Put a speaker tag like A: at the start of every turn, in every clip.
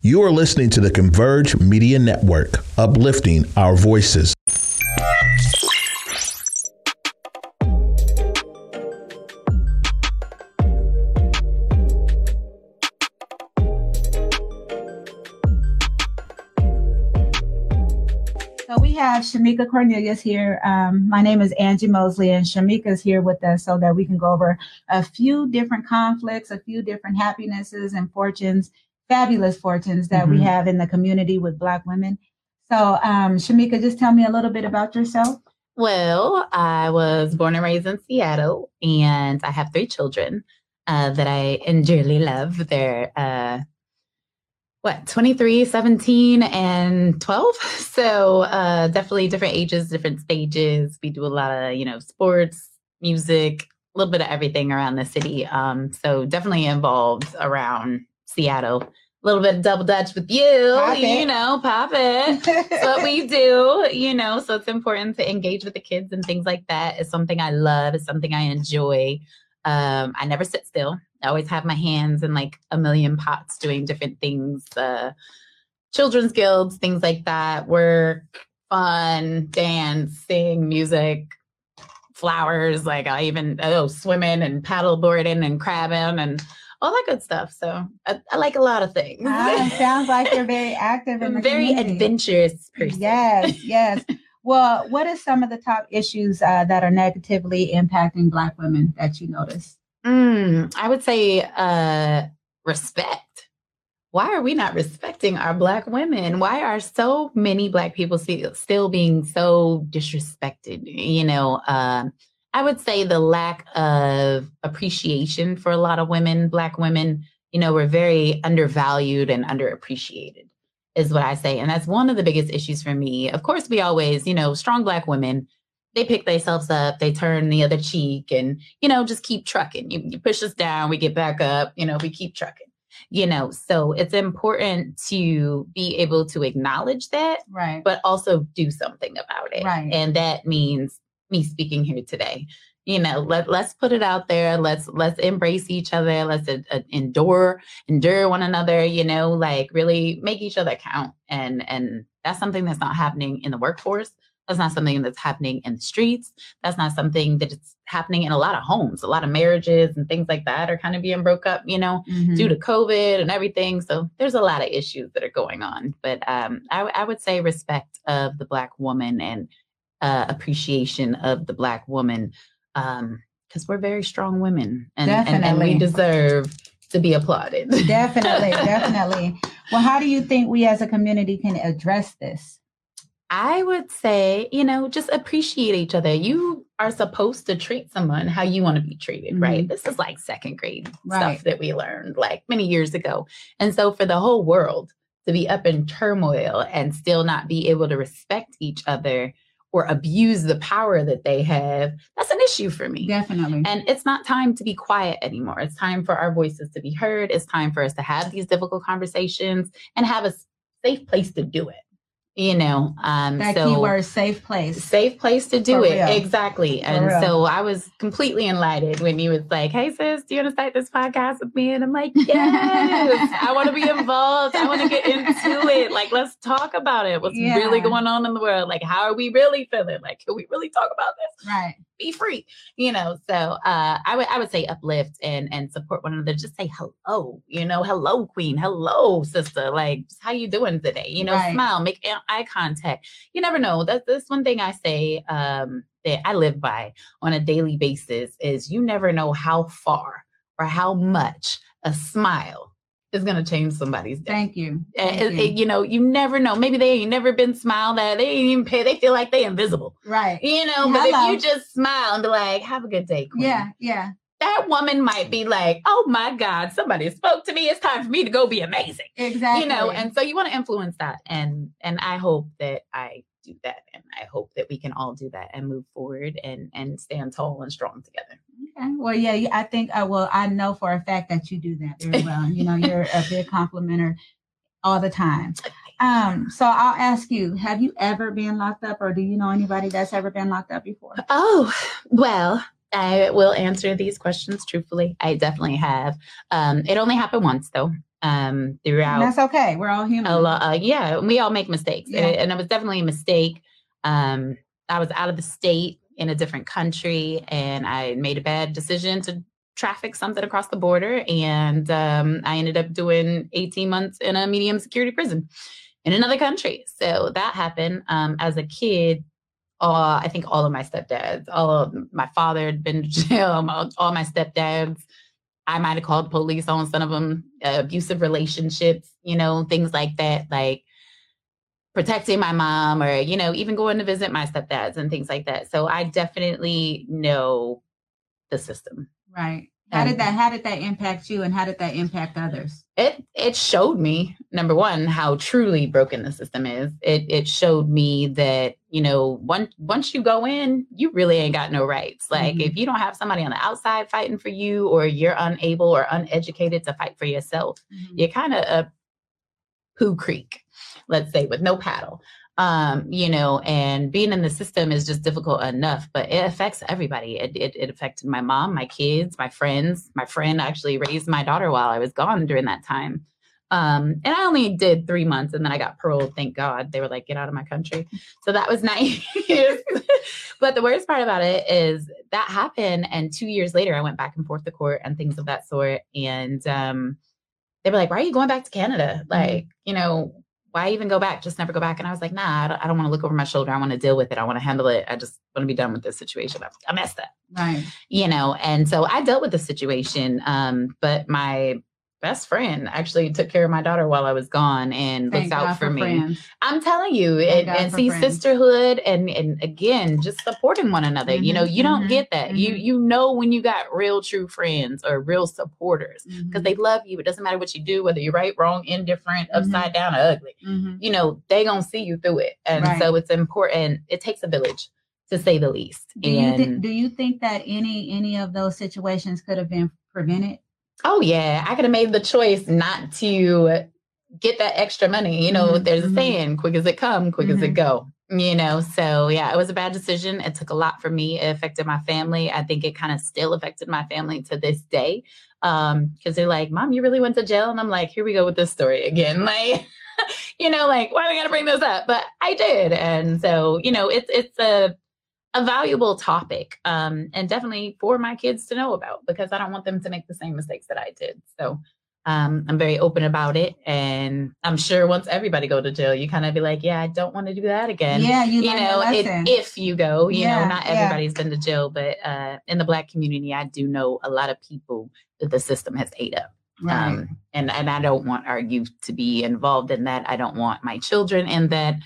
A: You are listening to the Converge Media Network, uplifting our voices.
B: So we have Shamika Cornelius here. Um, my name is Angie Mosley, and Shamika is here with us so that we can go over a few different conflicts, a few different happinesses and fortunes, fabulous fortunes that we
C: Mhm.
B: have in the community with Black women. So, um, Shamika, just tell me a little bit about yourself.
C: Well, I was born and raised in Seattle, and I have three children uh, that I dearly love. They're uh, what 23, 17, and 12. So uh, definitely different ages, different stages. We do a lot of you know sports, music, a little bit of everything around the city. Um, so definitely involved around Seattle. A little bit of double dutch with you,
B: Pop
C: you know, pop it. It's what we do, you know, so it's important to engage with the kids and things like that. It's something I love, it's something I enjoy. Um, I never sit still. I always have my hands in like a million pots doing different things, uh, children's guilds, things like that, work, fun, dance, sing, music, flowers. Like I even oh swimming and paddle boarding and crabbing and all that good stuff. So I, I like a lot of things.
B: Ah, sounds like you're very active in
C: I'm
B: the
C: a very
B: community.
C: adventurous person.
B: Yes, yes. well, what are some of the top issues uh, that are negatively impacting Black women that you notice?
C: Mm, I would say uh, respect. Why are we not respecting our Black women? Why are so many Black people still, still being so disrespected? You know, um, I would say the lack of appreciation for a lot of women, Black women, you know, we're very undervalued and underappreciated, is what I say. And that's one of the biggest issues for me. Of course, we always, you know, strong Black women, they pick themselves up, they turn the other cheek, and, you know, just keep trucking. You, you push us down, we get back up, you know, we keep trucking. You know, so it's important to be able to acknowledge that
B: Right.
C: but also do something about it.
B: Right.
C: And that means me speaking here today. You know, let let's put it out there. Let's let's embrace each other. Let's uh, endure endure one another. You know, like really make each other count. And and that's something that's not happening in the workforce. That's not something that's happening in the streets. That's not something that it's happening in a lot of homes. A lot of marriages and things like that are kind of being broke up. You know,
B: Mhm.
C: due to COVID and everything. So there's a lot of issues that are going on. But um, I, I would say respect of the Black woman and uh, appreciation of the Black woman because we're very strong women and, and, and we deserve to be applauded.
B: definitely, definitely. Well, how do you think we as a community can address this?
C: I would say, you know, just appreciate each other. You are supposed to treat someone how you want to be treated, right? This is like second grade
B: Right.
C: stuff that we learned like many years ago. And so for the whole world to be up in turmoil and still not be able to respect each other or abuse the power that they have, that's an issue for me.
B: Definitely.
C: And it's not time to be quiet anymore. It's time for our voices to be heard. It's time for us to have these difficult conversations and have a safe place to do it. You know, um,
B: that
C: so
B: keyword safe place.
C: safe place to do
B: For
C: it
B: real.
C: exactly. And
B: real.
C: so I was completely enlightened when he was like, "Hey sis, do you want to start this podcast with me?" And I'm like, "Yes, I want to be involved. I want to get into it. Like, let's talk about it. What's really going on in the world? Like, how are we really feeling? Like, can we really talk about this?"
B: Right.
C: Be free you know? So uh i would i would say uplift and and support one another. Just say hello you know? Hello queen. Hello sister. Like how you doing today? You know
B: Right.
C: smile make eye- eye contact. You never know. That's that's one thing i say um that i live by on a daily basis is you never know how far or how much a smile is going to change somebody's day
B: Thank you.
C: Eh,
B: Thank
C: it-
B: you.
C: it- you know, you never know. Maybe they ain't never been smiled at. They ain't even pay. They feel like they invisible.
B: right.
C: You know, but
B: Hello.
C: if you just smile and be like, have a good day, queen.
B: Yeah. Yeah.
C: That woman might be like, oh my God, somebody spoke to me. It's time for me to go be amazing.
B: Exactly.
C: You know, and so you want to influence that. And and I hope that I do that. And I hope that we can all do that and move forward and and stand tall and strong together.
B: Okay. Well, yeah, I think I will. I know for a fact that you do that very well. you know, you're a big complimenter all the time. Um, so I'll ask you: Have you ever been locked up, or do you know anybody that's ever been locked up before?
C: Oh, well, I will answer these questions truthfully. I definitely have. Um, it only happened once though. um, throughout.
B: And that's okay. We're all human.
C: a lot. Uh, yeah, we all make mistakes,
B: Yeah.
C: and, and it was definitely a mistake. Um, I was out of the state in a different country, and I made a bad decision to traffic something across the border, and um, I ended up doing 18 months in a medium security prison in another country. So that happened. Um, as a kid, uh, I think all of my stepdads, all of my father had been to jail, all my stepdads. I might have called police on some of them, uh, abusive relationships, you know, things like that, like protecting my mom or, you know, even going to visit my stepdads and things like that. So I definitely know the system.
B: Right. How did that how did that impact you and how did that impact others?
C: It it showed me number one how truly broken the system is. It it showed me that you know once once you go in, you really ain't got no rights. Like
B: Mhm.
C: if you don't have somebody on the outside fighting for you, or you're unable or uneducated to fight for yourself, you're kind of a poo creek, let's say, with no paddle. Um, you know, and being in the system is just difficult enough, but it affects everybody. It, it, it affected my mom, my kids, my friends. My friend actually raised my daughter while I was gone during that time. Um, and I only did three months and then I got paroled. Thank God. They were like, get out of my country. So that was nice. but the worst part about it is that happened. And two years later, I went back and forth to court and things of that sort. And um, they were like, why are you going back to Canada? Like, you know, why even go back? Just never go back. And I was like, nah, I don't, I don't want to look over my shoulder. I want to deal with it. I want to handle it. I just want to be done with this situation. I, I messed up,
B: Right.
C: you know? And so I dealt with the situation. Um, but my best friend actually took care of my daughter while I was gone and
B: Thank
C: looked out
B: God
C: for, me.
B: friends.
C: I'm telling you,
B: Thank
C: and, and see
B: friends.
C: sisterhood and and again, just supporting one another. You know,
B: Mhm,
C: you don't
B: mhm,
C: get that. You
B: mhm.
C: you know when you got real true friends or real supporters because they love you. It doesn't matter what you do, whether you're right, wrong, indifferent,
B: Mhm.
C: upside down, or ugly. You know, they gonna see you through it, and
B: Right.
C: so it's important. It takes a village, to say the least.
B: Do you
C: and
B: think do you think that any any of those situations could have been prevented?
C: Oh yeah, I could have made the choice not to get that extra money. You know,
B: Mhm,
C: there's a
B: mhm.
C: saying, quick as it come, quick as it
B: Mhm.
C: go. You know, so yeah, it was a bad decision. It took a lot for me. It affected my family. I think it kind of still affected my family to this day. Um, because they're like, Mom, you really went to jail? And I'm like, here we go with this story again. Like, you know, like, why do we gotta bring this up? But I did. And so, you know, it's it's a a valuable topic um, and definitely for my kids to know about because I don't want them to make the same mistakes that I did. So um, I'm very open about it. And I'm sure once everybody go to jail, you kind of be like, yeah, I don't want to do that again.
B: yeah, you,
C: You know, it, if you go, you
B: Yeah,
C: know, not
B: yeah.
C: everybody's been to jail, but uh, in the Black community, I do know a lot of people that the system has ate up.
B: right.
C: Um, and and I don't want our youth to be involved in that. I don't want my children in that.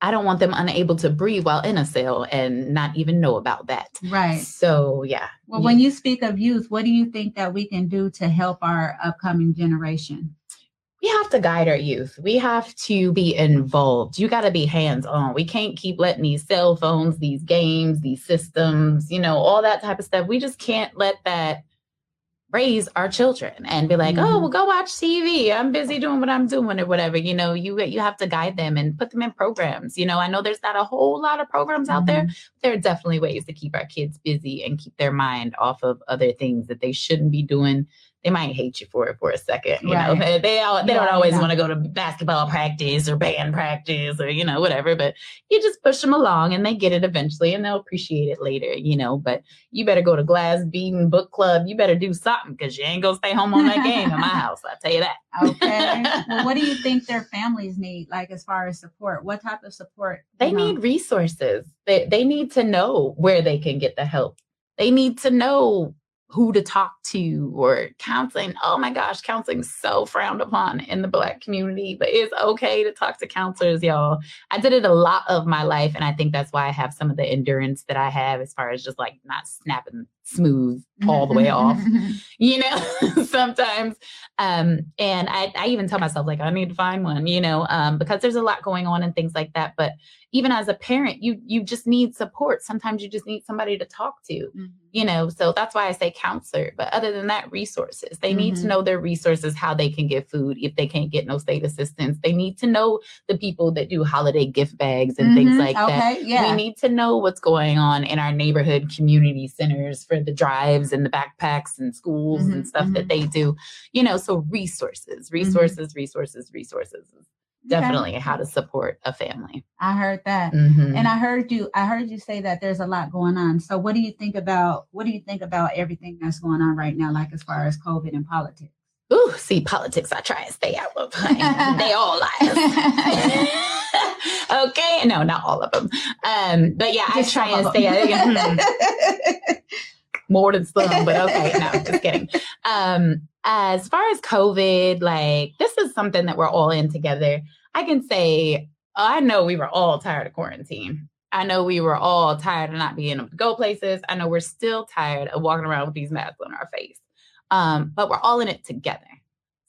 C: I don't want them unable to breathe while in a cell and not even know about that.
B: right.
C: So yeah.
B: Well, when you speak of youth, what do you think that we can do to help our upcoming generation?
C: we have to guide our youth. We have to be involved. You got to be hands on. We can't keep letting these cell phones, these games, these systems, you know, all that type of stuff. We just can't let that raise our children and be like, oh,
B: Mhm.
C: well, go watch TV. I'm busy doing what I'm doing or whatever. You know, you you have to guide them and put them in programs. You know, I know there's not a whole lot of programs out there. There are definitely ways to keep our kids busy and keep their mind off of other things that they shouldn't be doing. They might hate you for it for a second. You know,
B: Right.
C: they they, all, they
B: Yeah,
C: don't always
B: yeah.
C: want to go to basketball practice or band practice or you know whatever. But you just push them along and they get it eventually and they'll appreciate it later. You know, but you better go to Glass Beating Book Club. You better do something because you ain't gonna stay home on that game in my house. I tell you that.
B: Okay. well, what do you think their families need, like as far as support? What type of support?
C: They
B: know?
C: need resources. They they need to know where they can get the help. They need to know who to talk to or counseling. Oh my gosh, counseling's so frowned upon in the black community, but it's okay to talk to counselors, y'all. I did it a lot of my life, and I think that's why I have some of the endurance that I have as far as just like not snapping smooth all the way off you know sometimes um and I, I even tell myself like i need to find one you know um because there's a lot going on and things like that but even as a parent you you just need support sometimes you just need somebody to talk to
B: Mhm.
C: you know so that's why i say counselor but other than that resources they need to
B: Mhm.
C: know their resources how they can get food if they can't get no state assistance they need to know the people that do holiday gift bags and things
B: Mhm.
C: like that
B: Yeah.
C: we need to know what's going on in our neighborhood community centers for for the drives and the backpacks and schools
B: Mhm,
C: and stuff
B: mhm.
C: that they do. You know, so resources, resources, resources, resources is
B: Okay.
C: definitely how to support a family.
B: I heard that. And I heard you I heard you say that there's a lot going on. So what do you think about what do you think about everything that's going on right now, like as far as COVID and politics?
C: Ooh, see, politics I try and stay out of. they all liars. okay, no, not all of them. Um, but yeah,
B: Just
C: I try and stay out. Hmm. more than some, but okay, no, just kidding. Um, as far as COVID, like this is something that we're all in together. I can say, I know we were all tired of quarantine. I know we were all tired of not being able to go places. I know we're still tired of walking around with these masks on our face. Um, but we're all in it together.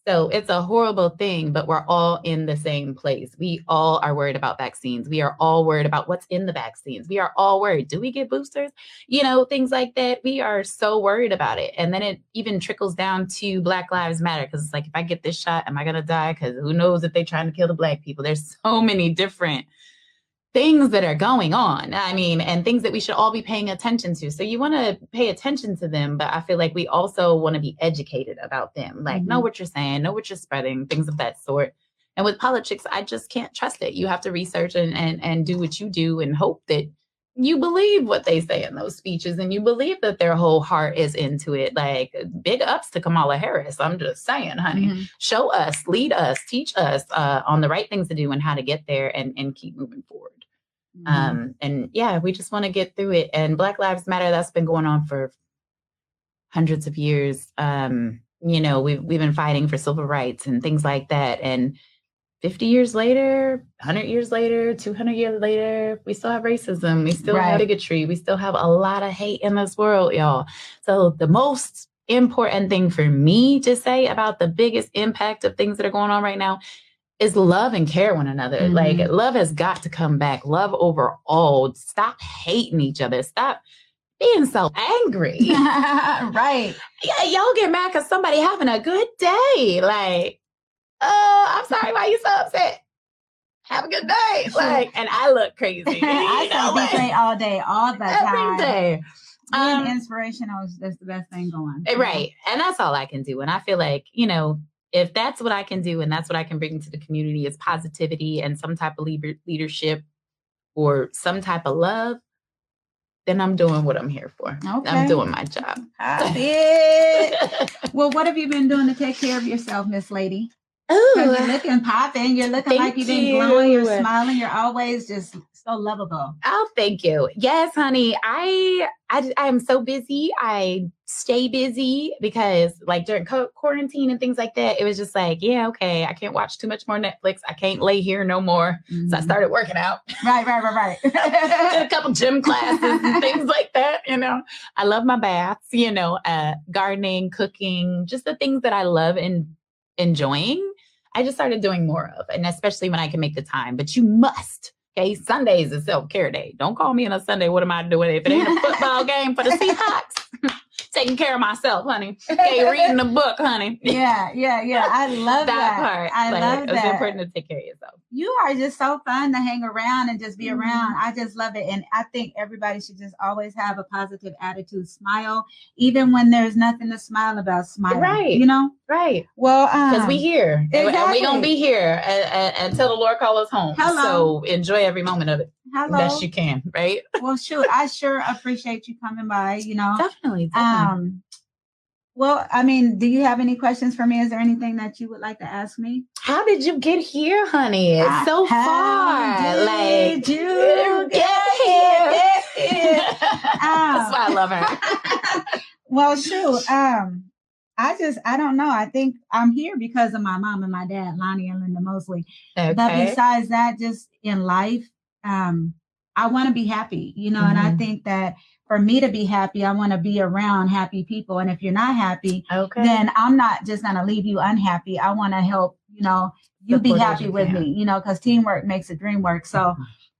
C: So it's a horrible thing, but we're all in the same place. We all are worried about vaccines. We are all worried about what's in the vaccines. We are all worried. Do we get boosters? You know, things like that. We are so worried about it. And then it even trickles down to Black Lives Matter because it's like, if I get this shot, am I going to die? Because who knows if they're trying to kill the Black people? There's so many different things that are going on. I mean, and things that we should all be paying attention to. So you want to pay attention to them, but I feel like we also want to be educated about them. Like, know
B: Mhm.
C: what you're saying, know what you're spreading, things of that sort. And with politics, I just can't trust it. You have to research and and, and do what you do and hope that you believe what they say in those speeches and you believe that their whole heart is into it. Like big ups to Kamala Harris. I'm just saying, honey
B: Mhm.
C: show us, lead us, teach us uh, on the right things to do and how to get there and, and keep moving forward.
B: Mhm.
C: Um, and yeah, we just want to get through it. And Black Lives Matter, that's been going on for hundreds of years. Um, you know, we've we've been fighting for civil rights and things like that. And 50 years later, 100 years later, 200 years later, we still have racism. We still
B: Right.
C: have bigotry. We still have a lot of hate in this world, y'all. So the most important thing for me to say about the biggest impact of things that are going on right now is love and care one another.
B: Mhm.
C: Like love has got to come back. Love overall. Stop hating each other. Stop being so angry.
B: right.
C: yeah, y'all get mad because somebody having a good day. Like, oh, I'm sorry, why you so upset? Have a good day. Like, and I look crazy.
B: I say
C: like,
B: DJ all day, all the
C: every
B: time.
C: day.
B: Being
C: Um,
B: inspirational is that's the best thing going.
C: Eh, Right. And that's all I can do. And I feel like, you know, if that's what I can do and that's what I can bring to the community is positivity and some type of leader- leadership or some type of love, then I'm doing what I'm here for.
B: Okay.
C: I'm doing my job.
B: I see it. Well, what have you been doing to take care of yourself, Miss Lady? 'Cause you're looking popping. You're looking
C: Thank
B: like you've been glowing. You're smiling. You're always just so lovable.
C: Oh, thank you. Yes, honey. I I I am so busy. I stay busy because like during co- quarantine and things like that, it was just like, yeah, okay, I can't watch too much more Netflix. I can't lay here no more. So I
B: Mhm.
C: started working out.
B: Right, right, right, right.
C: Did a couple gym classes and things like that, you know. I love my baths, you know, uh gardening, cooking, just the things that I love and enjoying. I just started doing more of, and especially when I can make the time. But you must, okay? Sundays is a self care day. Don't call me on a Sunday. What am I doing if it ain't a football game for the Seahawks? Taking care of myself, honey. Okay, reading a book, honey.
B: yeah, yeah, yeah. I love that.
C: part.
B: I
C: like,
B: love that.
C: It's
B: that.
C: important to take care of yourself.
B: You are just so fun to hang around and just be
C: Mhm.
B: around. I just love it. And I think everybody should just always have a positive attitude, smile, even when there's nothing to smile about, smile.
C: Right.
B: You know?
C: Right.
B: Well, um,
C: Because we here. And- And we
B: exactly.
C: gonna be here until the Lord call us home.
B: Hello.
C: So enjoy every moment of it.
B: hello.
C: Best you can, right?
B: well, shoot, I sure appreciate you coming by, you know.
C: Definitely. definitely.
B: Um, well, I mean, do you have any questions for me? Is there anything that you would like to ask me?
C: How did you get here, honey? It's so
B: How
C: far.
B: did
C: like
B: you get here? Get here?
C: That's why I love her.
B: well, shoot. Um, I just I don't know. I think I'm here because of my mom and my dad, Lonnie and Linda Mosley.
C: Okay.
B: But besides that, just in life, um, I want to be happy, you know, and I
C: Mhm.
B: think that for me to be happy, I want to be around happy people. And if you're not happy,
C: Okay.
B: then I'm not just gonna leave you unhappy. I want to help, you know, you be
C: Support as
B: happy
C: you
B: with
C: can. Mm-hmm.
B: me, you know, because teamwork makes the dream work. So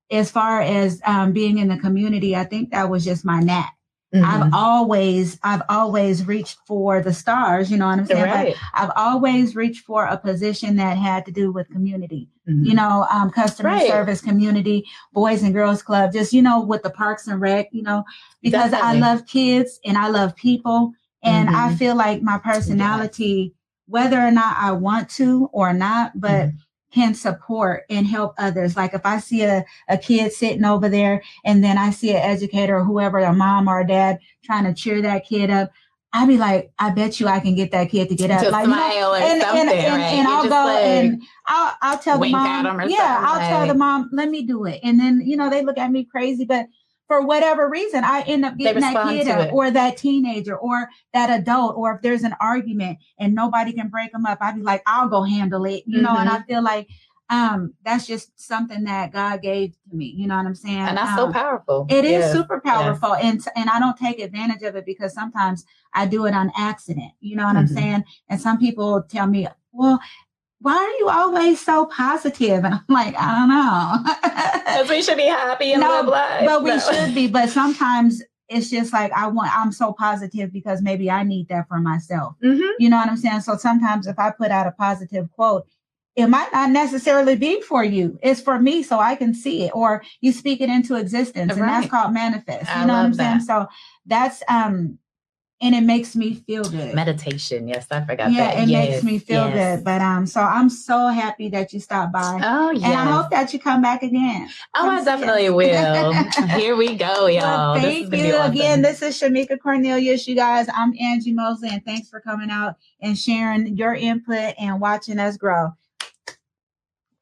B: as far as um, being in the community, I think that was just my knack. I've
C: Mhm.
B: always, I've always reached for the stars. You know what I'm saying?
C: Right.
B: I've always reached for a position that had to do with community.
C: Mhm.
B: You know, um, customer
C: Right.
B: service, community, boys and girls club. Just you know, with the Parks and Rec. You know, because
C: Definitely.
B: I love kids and I love people, and I
C: Mhm.
B: feel like my personality, whether or not I want to or not, but
C: Mhm.
B: Can support and help others. Like if I see a, a kid sitting over there and then I see an educator or whoever, a mom or a dad trying to cheer that kid up, I'd be like, I bet you I can get that kid to get up.
C: to
B: like, you know,
C: or
B: and,
C: something,
B: and, and,
C: right?
B: and
C: You
B: I'll go
C: like-
B: and I'll I'll tell the mom, yeah, I'll tell the mom, let me do it. And then you know they look at me crazy, but for whatever reason, I end up
C: They
B: getting that kid up, or that teenager, or that adult, or if there's an argument and nobody can break them up, I'd be like, I'll go handle it, you know. And
C: Mm-hmm.
B: I feel like um that's just something that God gave to me. You know what I'm saying?
C: and that's so
B: Um,
C: powerful.
B: it is
C: Yeah.
B: super powerful, and and I don't take advantage of it because sometimes I do it on accident. You know what I'm
C: Mhm.
B: saying? And some people tell me, "Well, why are you always so positive?" And I'm like, I don't know.
C: Because we should be happy and
B: No,
C: live life.
B: but we
C: No.
B: should be. But sometimes it's just like I want. I'm so positive because maybe I need that for myself.
C: Mhm.
B: You know what I'm saying? So sometimes if I put out a positive quote, it might not necessarily be for you. It's for me so I can see it or you speak it into existence and that's called manifest. You
C: I
B: know what I'm
C: love
B: saying? So that's um and it makes me feel good.
C: Meditation. Yes, I forgot that.
B: yeah,
C: that.
B: it
C: Yes,
B: makes me feel
C: yes.
B: good. But um so I'm so happy that you stopped by.
C: Oh, yeah.
B: And I hope that you come back again.
C: Oh, I
B: Come see
C: definitely
B: us.
C: will. Here we go, y'all.
B: Well, thank you
C: awesome.
B: again. This is Shamika Cornelius, you guys. I'm Angie Mosley, and thanks for coming out and sharing your input and watching us grow.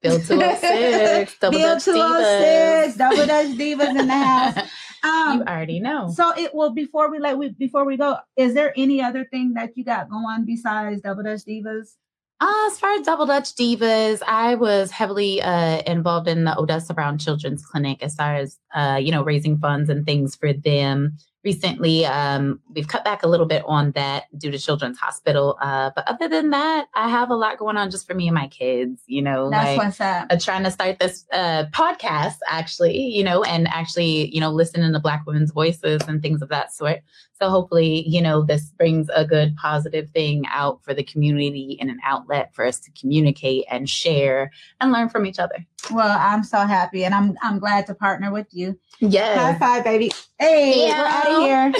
C: Bill 206, Double
B: Bill
C: Dutch
B: 206,
C: Divas.
B: Double Dutch Divas in the house.
C: You
B: Um,
C: already know.
B: so it well before we let we before we go, is there any other thing that you got going besides Double Dutch Divas?
C: Uh, as far as Double Dutch Divas, I was heavily uh, involved in the Odessa Brown Children's Clinic as far as, uh, you know, raising funds and things for them. Recently, um, we've cut back a little bit on that due to Children's Hospital. Uh, but other than that, I have a lot going on just for me and my kids, you know,
B: That's
C: like
B: what's up.
C: uh, trying to start this uh, podcast actually, you know, and actually, you know, listening to Black women's voices and things of that sort. So hopefully, you know, this brings a good positive thing out for the community and an outlet for us to communicate and share and learn from each other.
B: Well, I'm so happy, and I'm I'm glad to partner with you. Yes. High
C: Yes.
B: five, baby. Hey, we're out of here.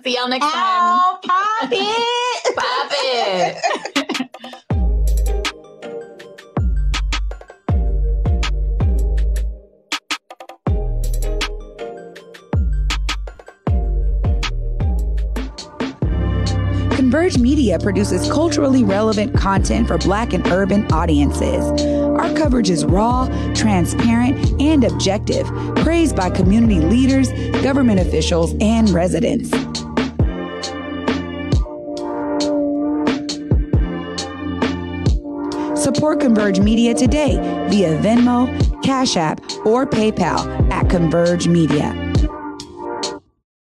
C: See y'all next time.
B: Pop it.
C: Pop it.
D: Converge Media produces culturally relevant content for Black and urban audiences. Our coverage is raw, transparent, and objective, praised by community leaders, government officials, and residents. Support Converge Media today via Venmo, Cash App, or PayPal at Converge Media.